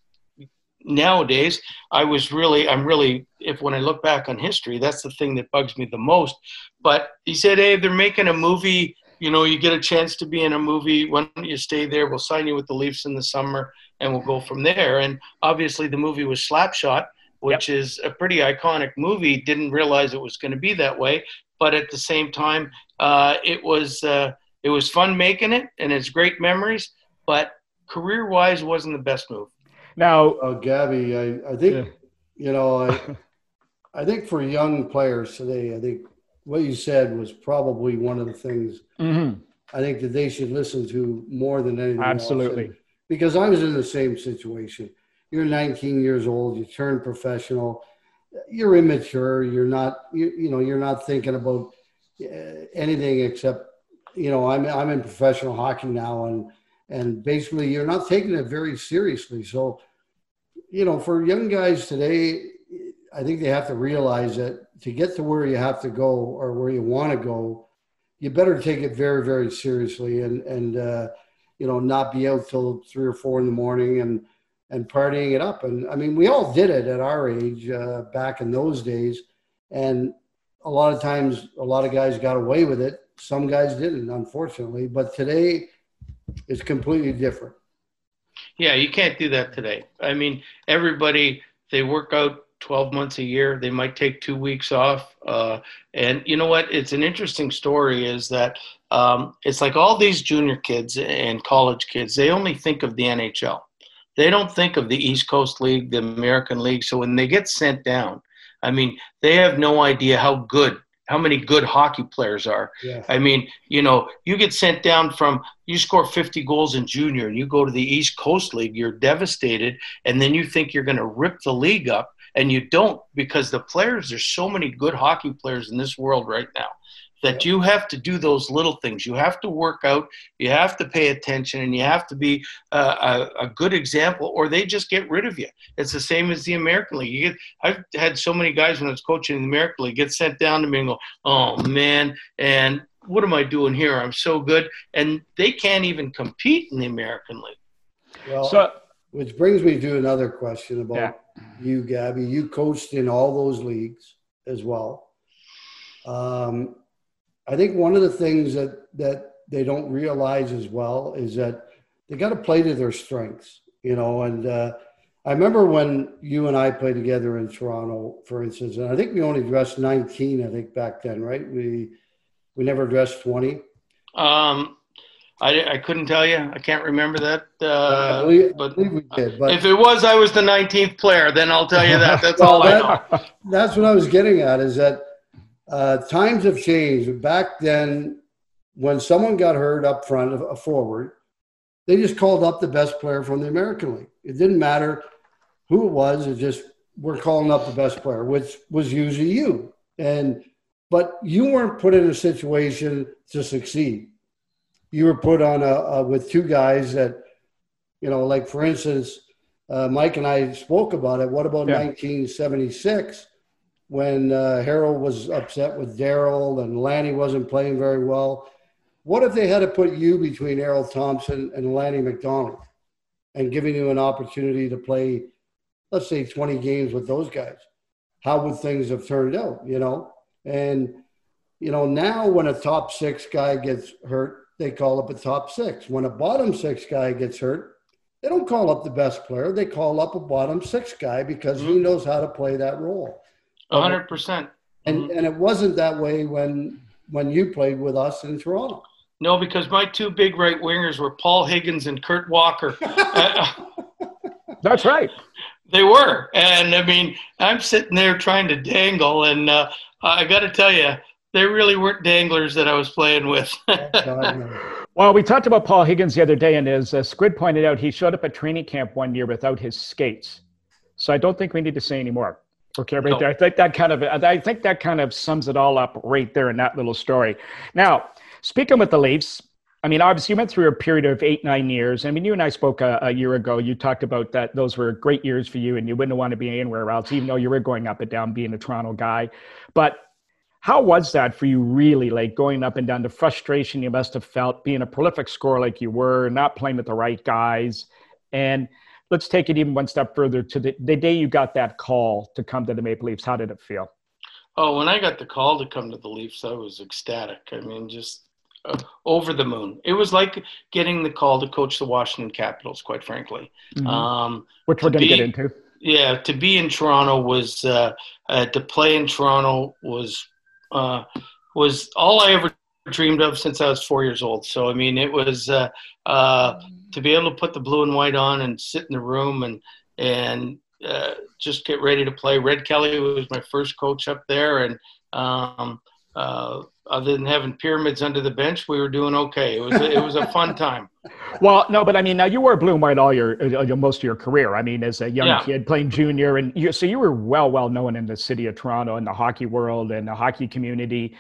nowadays I was really, I'm really, if when I look back on history, that's the thing that bugs me the most. But he said, hey, they're making a movie. You know, you get a chance to be in a movie. Why don't you stay there? We'll sign you with the Leafs in the summer, and we'll go from there. And obviously, the movie was Slapshot which yep. is a pretty iconic movie. Didn't realize it was going to be that way, but at the same time, uh, it was uh, it was fun making it, and it's great memories. But career wise, wasn't the best move. Now, uh, Gabby, I, I think yeah. you know, I, I think for young players today, I think what you said was probably one of the things mm-hmm. I think that they should listen to more than anything. Absolutely, because I was in the same situation you're 19 years old, you turn professional, you're immature, you're not, you, you know, you're not thinking about uh, anything except, you know, I'm, I'm in professional hockey now and, and basically you're not taking it very seriously. So, you know, for young guys today, I think they have to realize that to get to where you have to go or where you want to go, you better take it very, very seriously and, and, uh, you know, not be out till three or four in the morning and, and partying it up. And I mean, we all did it at our age uh, back in those days. And a lot of times, a lot of guys got away with it. Some guys didn't, unfortunately. But today, it's completely different. Yeah, you can't do that today. I mean, everybody, they work out 12 months a year. They might take two weeks off. Uh, and you know what? It's an interesting story is that um, it's like all these junior kids and college kids, they only think of the NHL they don't think of the East Coast League, the American League. So when they get sent down, I mean, they have no idea how good, how many good hockey players are. Yeah. I mean, you know, you get sent down from, you score 50 goals in junior and you go to the East Coast League, you're devastated, and then you think you're going to rip the league up, and you don't because the players, there's so many good hockey players in this world right now that you have to do those little things. You have to work out, you have to pay attention, and you have to be a, a, good example, or they just get rid of you. It's the same as the American League. You get, I've had so many guys when I was coaching in the American League get sent down to me and go, "Oh man," and what am I doing here? I'm so good, and they can't even compete in the American League. Well, so which brings me to another question about Yeah. you, Gabby. You coached in all those leagues as well. Um, I think one of the things that that they don't realize as well is that they got to play to their strengths, you know. And uh, I remember when you and I played together in Toronto, for instance, and I think we only dressed 19. I think back then, right? We we never dressed 20. Um, I, I couldn't tell you. I can't remember that. Uh, believe, I but we did, but if it was, I was the 19th player. Then I'll tell you that. That's Well, all I know. that's what I was getting at is that uh, times have changed. Back then, when someone got hurt up front, a forward, they just called up the best player from the American League. It didn't matter who it was. It just we're calling up the best player, which was usually you. And but you weren't put in a situation to succeed. You were put on a, a with two guys that, you know, like for instance, uh, Mike and I spoke about it. What about Yeah. 1976 when uh, Harold was upset with Daryl and Lanny wasn't playing very well? What if they had to put you between Errol Thompson and Lanny McDonald and giving you an opportunity to play, let's say, 20 games with those guys? How would things have turned out, you know? And, you know, now when a top six guy gets hurt, they call up a top six. When a bottom six guy gets hurt, they don't call up the best player. They call up a bottom six guy because he knows how to play that role. A hundred percent. And and it wasn't that way when when you played with us in Toronto. No, because my two big right wingers were Paul Higgins and Kurt Walker. Uh, That's right. they were, and I mean, I'm sitting there trying to dangle, and uh, I got to tell you, they really weren't danglers that I was playing with. Well, we talked about Paul Higgins the other day, and as uh, Squid pointed out, he showed up at training camp one year without his skates. So I don't think we need to say any more. Okay, right No. there. I think that kind of I think that kind of sums it all up right there in that little story. Now, speaking with the Leafs, I mean, obviously you went through a period of eight, nine years. I mean, you and I spoke a, a year ago. You talked about that; those were great years for you, and you wouldn't want to be anywhere else, even though you were going up and down, being a Toronto guy. But how was that for you, really? Like going up and down, the frustration you must have felt, being a prolific scorer like you were, not playing with the right guys, and let's take it even one step further to the, the day you got that call to come to the Maple Leafs. How did it feel? oh, when I got the call to come to the Leafs, I was ecstatic. I mean, just uh, over the moon. It was like getting the call to coach the Washington Capitals, quite frankly. Um, Which we're going to get into. yeah, to be in Toronto was uh, uh, to play in Toronto was uh, was all I ever dreamed of since I was four years old. So I mean, it was uh, uh, to be able to put the blue and white on and sit in the room and and uh, just get ready to play. Red Kelly was my first coach up there, and um, uh, other than having pyramids under the bench, we were doing okay. It was it was a fun time. Well, no, but I mean, now you wore blue and white all your, uh, your most of your career. I mean, as a young Yeah. kid playing junior, and you, so you were well, well known in the city of Toronto and the hockey world and the hockey community.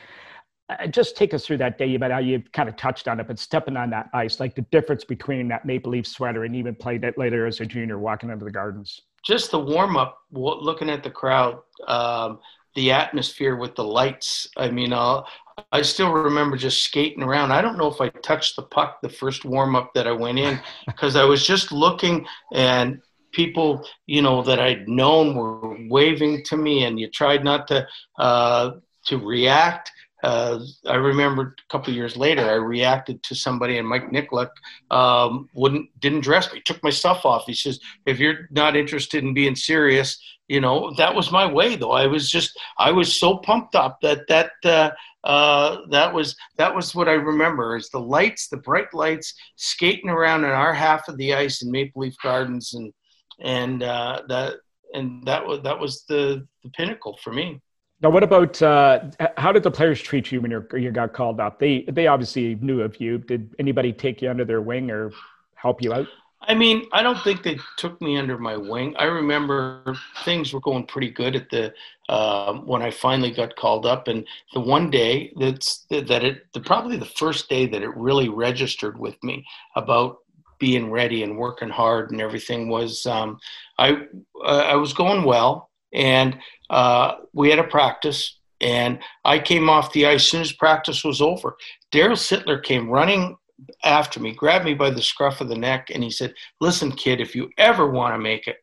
Uh, just take us through that day, about how you kind of touched on it, but stepping on that ice, like the difference between that Maple Leaf sweater and even played it later as a junior, walking into the Gardens. just the warm up, looking at the crowd, um, the atmosphere with the lights. I mean, uh, I still remember just skating around. I don't know if I touched the puck the first warm up that I went in because I was just looking and people, you know, that I'd known were waving to me, and you tried not to uh, to react. Uh, I remember a couple years later, I reacted to somebody, and Mike Nykoluk um, wouldn't didn't dress me. Took my stuff off. He says, "If you're not interested in being serious, you know that was my way." Though I was just, I was so pumped up that that uh, uh, that was that was what I remember is the lights, the bright lights, skating around in our half of the ice in Maple Leaf Gardens, and and uh, that and that was that was the the pinnacle for me. Now, what about uh, how did the players treat you when you got called up? They they obviously knew of you. Did anybody take you under their wing or help you out? I mean, I don't think they took me under my wing. I remember things were going pretty good at the um, when I finally got called up, and the one day that's that it the, probably the first day that it really registered with me about being ready and working hard and everything was um, I uh, I was going well, and uh, we had a practice, and I came off the ice as soon as practice was over. Daryl Sittler came running after me, grabbed me by the scruff of the neck, and he said, Listen, kid, if you ever want to make it,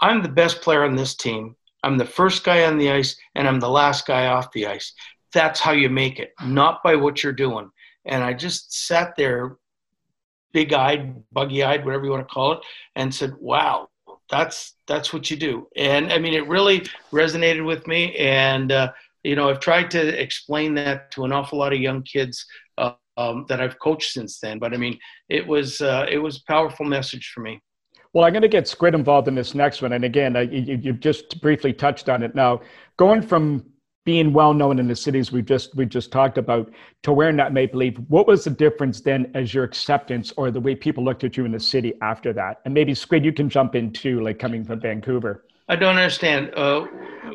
I'm the best player on this team. I'm the first guy on the ice, and I'm the last guy off the ice. That's how you make it, not by what you're doing. And I just sat there, big eyed, buggy eyed, whatever you want to call it, and said, Wow, that's that's what you do. And I mean, it really resonated with me. And uh, you know, I've tried to explain that to an awful lot of young kids uh, um, that I've coached since then. But I mean, it was uh, it was a powerful message for me. Well, I'm going to get Squid involved in this next one, and again, you, you just briefly touched on it. Now, going from being well known in the cities we just we just talked about to wearing that maple leaf what was the difference then as your acceptance or the way people looked at you in the city after that? And maybe squid you can jump in too like coming from vancouver. I don't understand uh,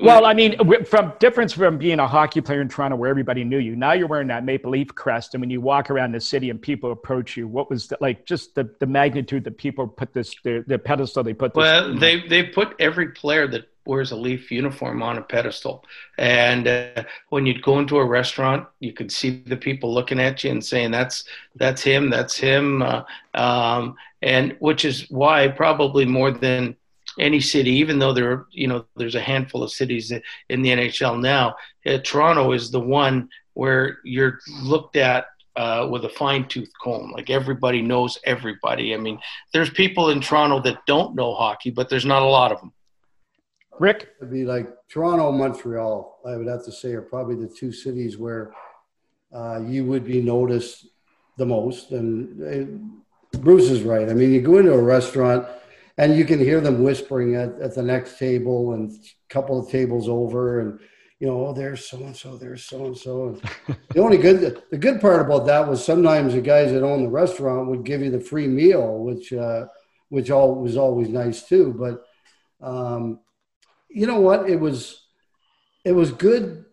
well i mean from difference from being a hockey player in toronto where everybody knew you. Now you're wearing that maple leaf crest and when you walk around the city and people approach you what was the, like just the, the magnitude that people put this the, the pedestal they put this well they they put every player that wears a Leaf uniform on a pedestal. And uh, when you'd go into a restaurant, you could see the people looking at you and saying, "That's that's him, that's him," uh, um, and which is why probably more than any city, even though there you know there's a handful of cities in the NHL now, uh, Toronto is the one where you're looked at uh, with a fine tooth comb. Like everybody knows everybody. I mean, there's people in Toronto that don't know hockey, but there's not a lot of them. Rick? It'd be like Toronto, Montreal, I would have to say, are probably the two cities where uh, you would be noticed the most. And uh, Bruce is right. I mean, you go into a restaurant and you can hear them whispering at, at the next table and a couple of tables over and you know, oh, there's so and so, there's so and so. The only good, the good part about that was sometimes the guys that own the restaurant would give you the free meal, which, uh, which all was always nice too. But um, you know what? It was it was good,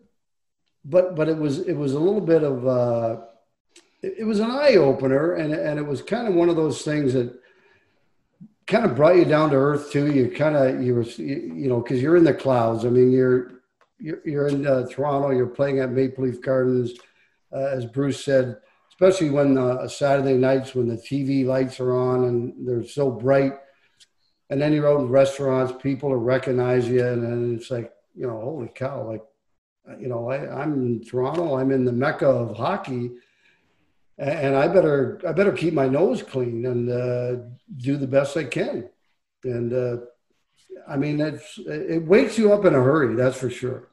but but it was it was a little bit of uh, it, was an eye opener, and and it was kind of one of those things that kind of brought you down to earth too. You kind of you were you, you know because you're in the clouds. I mean you're you're, you're in uh, Toronto. You're playing at Maple Leaf Gardens, uh, as Bruce said. Especially when uh, Saturday nights when the TV lights are on and they're so bright, and then you're out in restaurants, people will recognize you, and, and it's like, you know, holy cow, like, you know, I, I'm in Toronto, I'm in the mecca of hockey, and I better I better keep my nose clean and uh, do the best I can. And uh, I mean, it's it wakes you up in a hurry, that's for sure.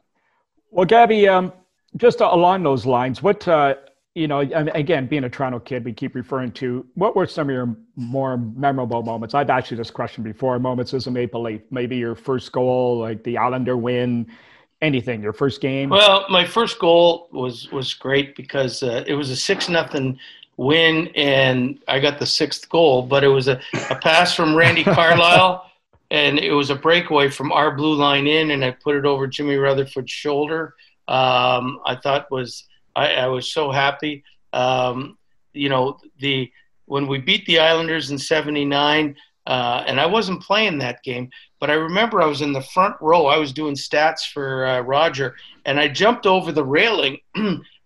Well, Gabby, um, just along those lines, what uh, you know, again, being a Toronto kid, we keep referring to what were some of your more memorable moments? I've actually this question before moments as a Maple Leaf. Maybe your first goal, like the Islander win, anything. Your first game. Well, my first goal was was great because uh, it was a six nothing win, and I got the sixth goal. But it was a, a pass from Randy Carlyle, and it was a breakaway from our blue line in, and I put it over Jimmy Rutherford's shoulder. Um, I thought was I, I was so happy. Um, you know, the when we beat the Islanders in '79, uh, and I wasn't playing that game, but I remember I was in the front row. I was doing stats for uh, Roger, and I jumped over the railing.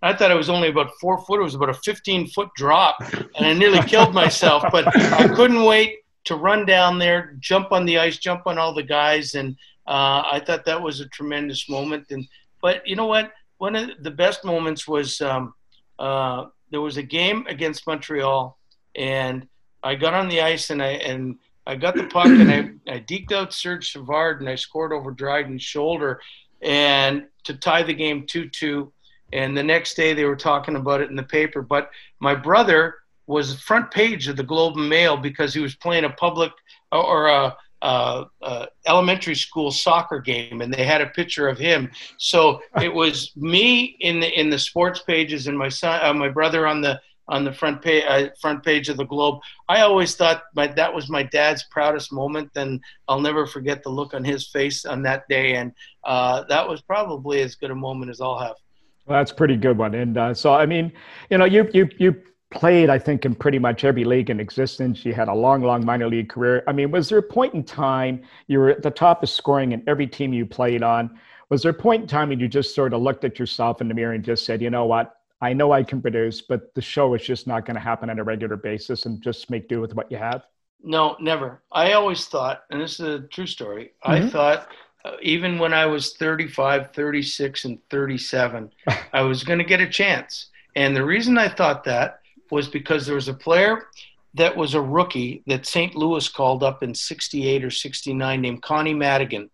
I thought it was only about four foot. It was about a 15 foot drop, and I nearly killed myself. But I couldn't wait to run down there, jump on the ice, jump on all the guys, and uh, I thought that was a tremendous moment. And but you know what? One of the best moments was um, uh, there was a game against Montreal, and I got on the ice and I and I got the puck and I, I deked out Serge Savard and I scored over Dryden's shoulder, and to tie the game two two. And the next day they were talking about it in the paper. But my brother was front page of the Globe and Mail because he was playing a public or a uh, uh, elementary school soccer game, and they had a picture of him. So it was me in the in the sports pages, and my son, uh, my brother on the on the front page uh, front page of the Globe. I always thought my, that was my dad's proudest moment, and I'll never forget the look on his face on that day. And uh, that was probably as good a moment as I'll have. Well, that's pretty good one. And uh, so, I mean, you know, you you you played, I think, in pretty much every league in existence. You had a long, long minor league career. I mean, was there a point in time you were at the top of scoring in every team you played on? Was there a point in time when you just sort of looked at yourself in the mirror and just said, you know what? I know I can produce, but the show is just not going to happen on a regular basis and just make do with what you have? No, never. I always thought, and this is a true story, mm-hmm. I thought uh, even when I was 35, 36, and 37, I was going to get a chance. And the reason I thought that was because there was a player that was a rookie that St. Louis called up in 68 or 69 named Connie Madigan.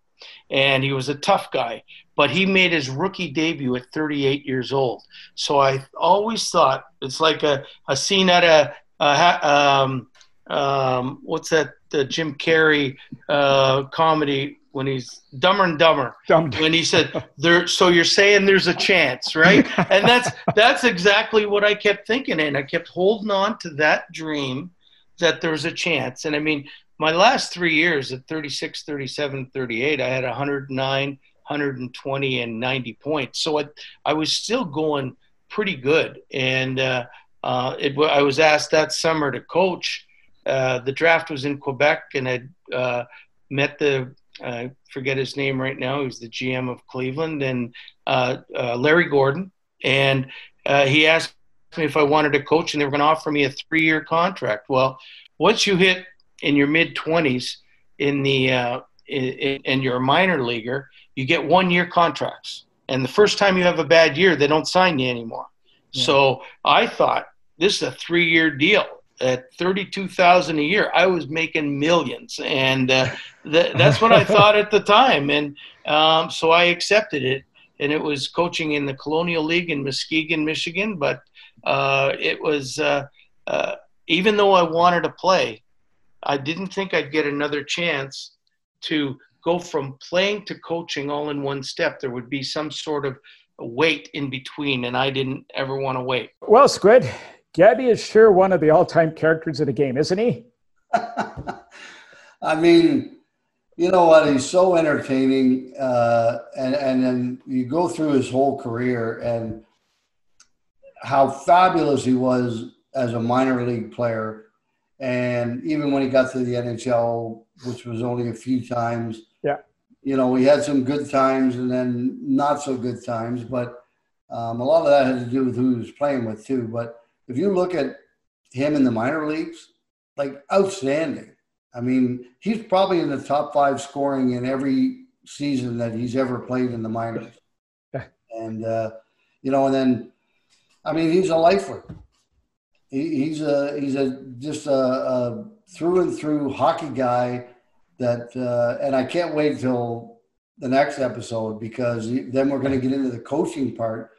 And he was a tough guy, but he made his rookie debut at 38 years old. So I always thought it's like a, a scene at a, a um, um, what's that, the Jim Carrey uh, comedy when he's dumber and dumber. Dumb. when he said there so you're saying there's a chance right? And that's that's exactly what i kept thinking and i kept holding on to that dream that there was a chance. And i mean my last three years at 36 37 38 i had 109 120 and 90 points. So i, I was still going pretty good. And uh, uh, it, i was asked that summer to coach uh, the draft was in quebec and i uh, met the I forget his name right now. He's the GM of Cleveland and uh, uh, Larry Gordon. And uh, he asked me if I wanted to coach, and they were going to offer me a three-year contract. Well, once you hit in your mid 20s in the uh, in, in your minor leaguer, you get one-year contracts. And the first time you have a bad year, they don't sign you anymore. Yeah. So I thought this is a three-year deal at 32,000 a year, I was making millions. And uh, th- that's what I thought at the time. And um, so I accepted it. And it was coaching in the Colonial League in Muskegon, Michigan. But uh, it was, uh, uh even though I wanted to play, I didn't think I'd get another chance to go from playing to coaching all in one step. There would be some sort of wait in between, and I didn't ever want to wait. Well, Squid, Gabby is sure one of the all-time characters of the game, isn't he? I mean, you know what? He's so entertaining, uh, and and then you go through his whole career and how fabulous he was as a minor league player, and even when he got to the NHL, which was only a few times. Yeah. You know, he had some good times and then not so good times, but um, a lot of that had to do with who he was playing with too. But if you look at him in the minor leagues, like outstanding. I mean, he's probably in the top five scoring in every season that he's ever played in the minors. and uh, you know, and then, I mean, he's a lifer. He, he's a he's a just a, a, through and through hockey guy. That uh, and I can't wait till the next episode because then we're going to get into the coaching part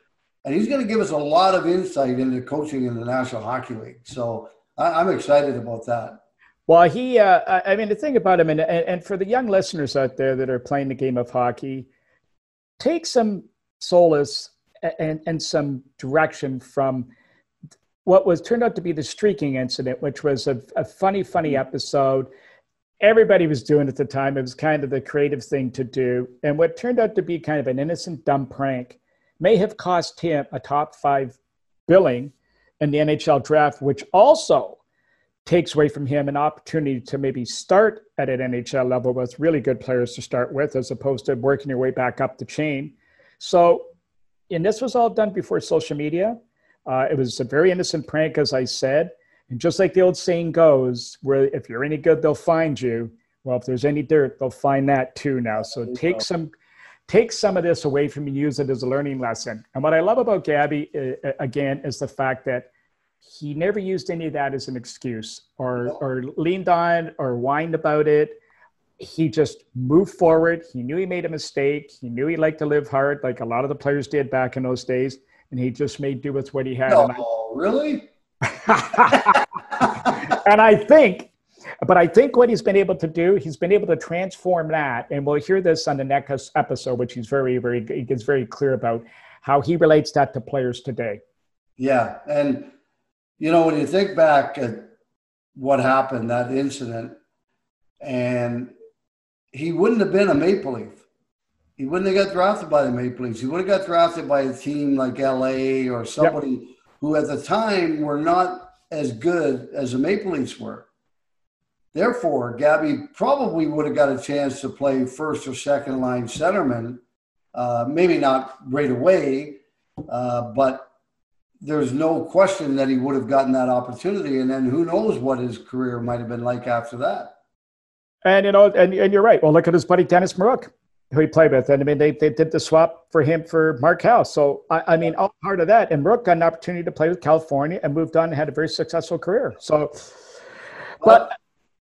and he's going to give us a lot of insight into coaching in the National Hockey League. So I, am excited about that. Well, he, uh, I mean, the thing about him, and, and for the young listeners out there that are playing the game of hockey, take some solace and, and some direction from what was turned out to be the streaking incident, which was a, a funny, funny episode. Everybody was doing at the time. It was kind of the creative thing to do. And what turned out to be kind of an innocent, dumb prank may have cost him a top five billing in the NHL draft, which also takes away from him an opportunity to maybe start at an NHL level with really good players to start with, as opposed to working your way back up the chain. So, and this was all done before social media. Uh, it was a very innocent prank, as I said. And just like the old saying goes, where if you're any good, they'll find you. Well, if there's any dirt, they'll find that too now. So take some take some of this away from you, use it as a learning lesson. And what I love about Gabby, uh, uh, again, is the fact that he never used any of that as an excuse or, or leaned on or whined about it. He just moved forward. He knew he made a mistake. He knew he liked to live hard, like a lot of the players did back in those days. And he just made do with what he had. No, I, really? and I think but I think what he's been able to do, he's been able to transform that, and we'll hear this on the next episode, which he's very, very, he gets very clear about how he relates that to players today. Yeah, and you know when you think back at what happened, that incident, and he wouldn't have been a Maple Leaf. He wouldn't have got drafted by the Maple Leafs. He would have got drafted by a team like LA or somebody yep. who at the time were not as good as the Maple Leafs were. Therefore, Gabby probably would have got a chance to play first or second line centerman, uh, maybe not right away, uh, but there's no question that he would have gotten that opportunity. And then who knows what his career might have been like after that. And you know, and, and you're right. Well, look at his buddy Dennis Maruk, who he played with. And I mean, they, they did the swap for him for Mark House. So I, I mean, all part of that. And Maruk got an opportunity to play with California and moved on and had a very successful career. So, but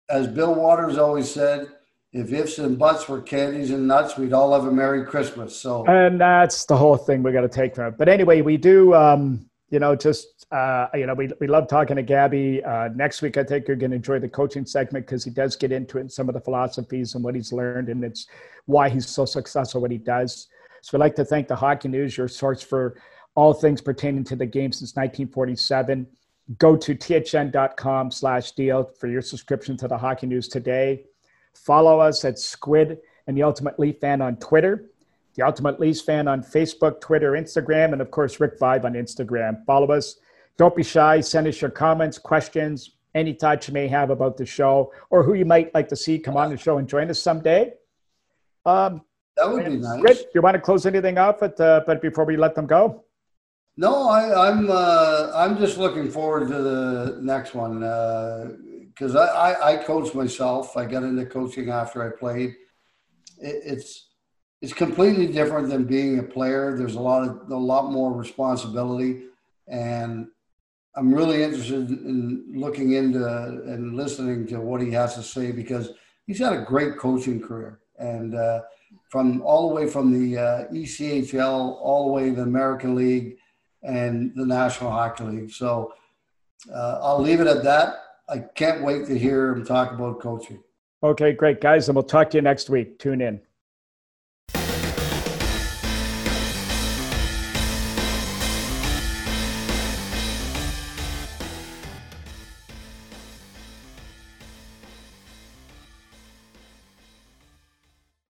as Bill Watters always said, if ifs and buts were candies and nuts, we'd all have a Merry Christmas. So, and that's the whole thing we got to take from it. But anyway, we do, um, you know, just, uh, you know, we, we love talking to Gabby. Uh, next week, I think you're going to enjoy the coaching segment because he does get into it and some of the philosophies and what he's learned, and it's why he's so successful what he does. So, I'd like to thank the Hockey News, your source for all things pertaining to the game since 1947. Go to thn.com slash deal for your subscription to the Hockey News today. Follow us at Squid and the Ultimate Leaf Fan on Twitter, the Ultimate Leafs Fan on Facebook, Twitter, Instagram, and of course, Rick Vaive on Instagram. Follow us. Don't be shy. Send us your comments, questions, any thoughts you may have about the show, or who you might like to see come on the show and join us someday. Um, that would be nice. Rick, you want to close anything off? At, uh, but before we let them go. No, I, am I'm, uh, I'm just looking forward to the next one. Uh, because I, I, I coach myself. I got into coaching after I played. It, it's it's completely different than being a player. There's a lot of a lot more responsibility, and I'm really interested in looking into and listening to what he has to say because he's had a great coaching career, and uh, from all the way from the uh, ECHL all the way to the American League and the National Hockey League. So uh, I'll leave it at that. I can't wait to hear him talk about coaching. Okay, great, guys. And we'll talk to you next week. Tune in.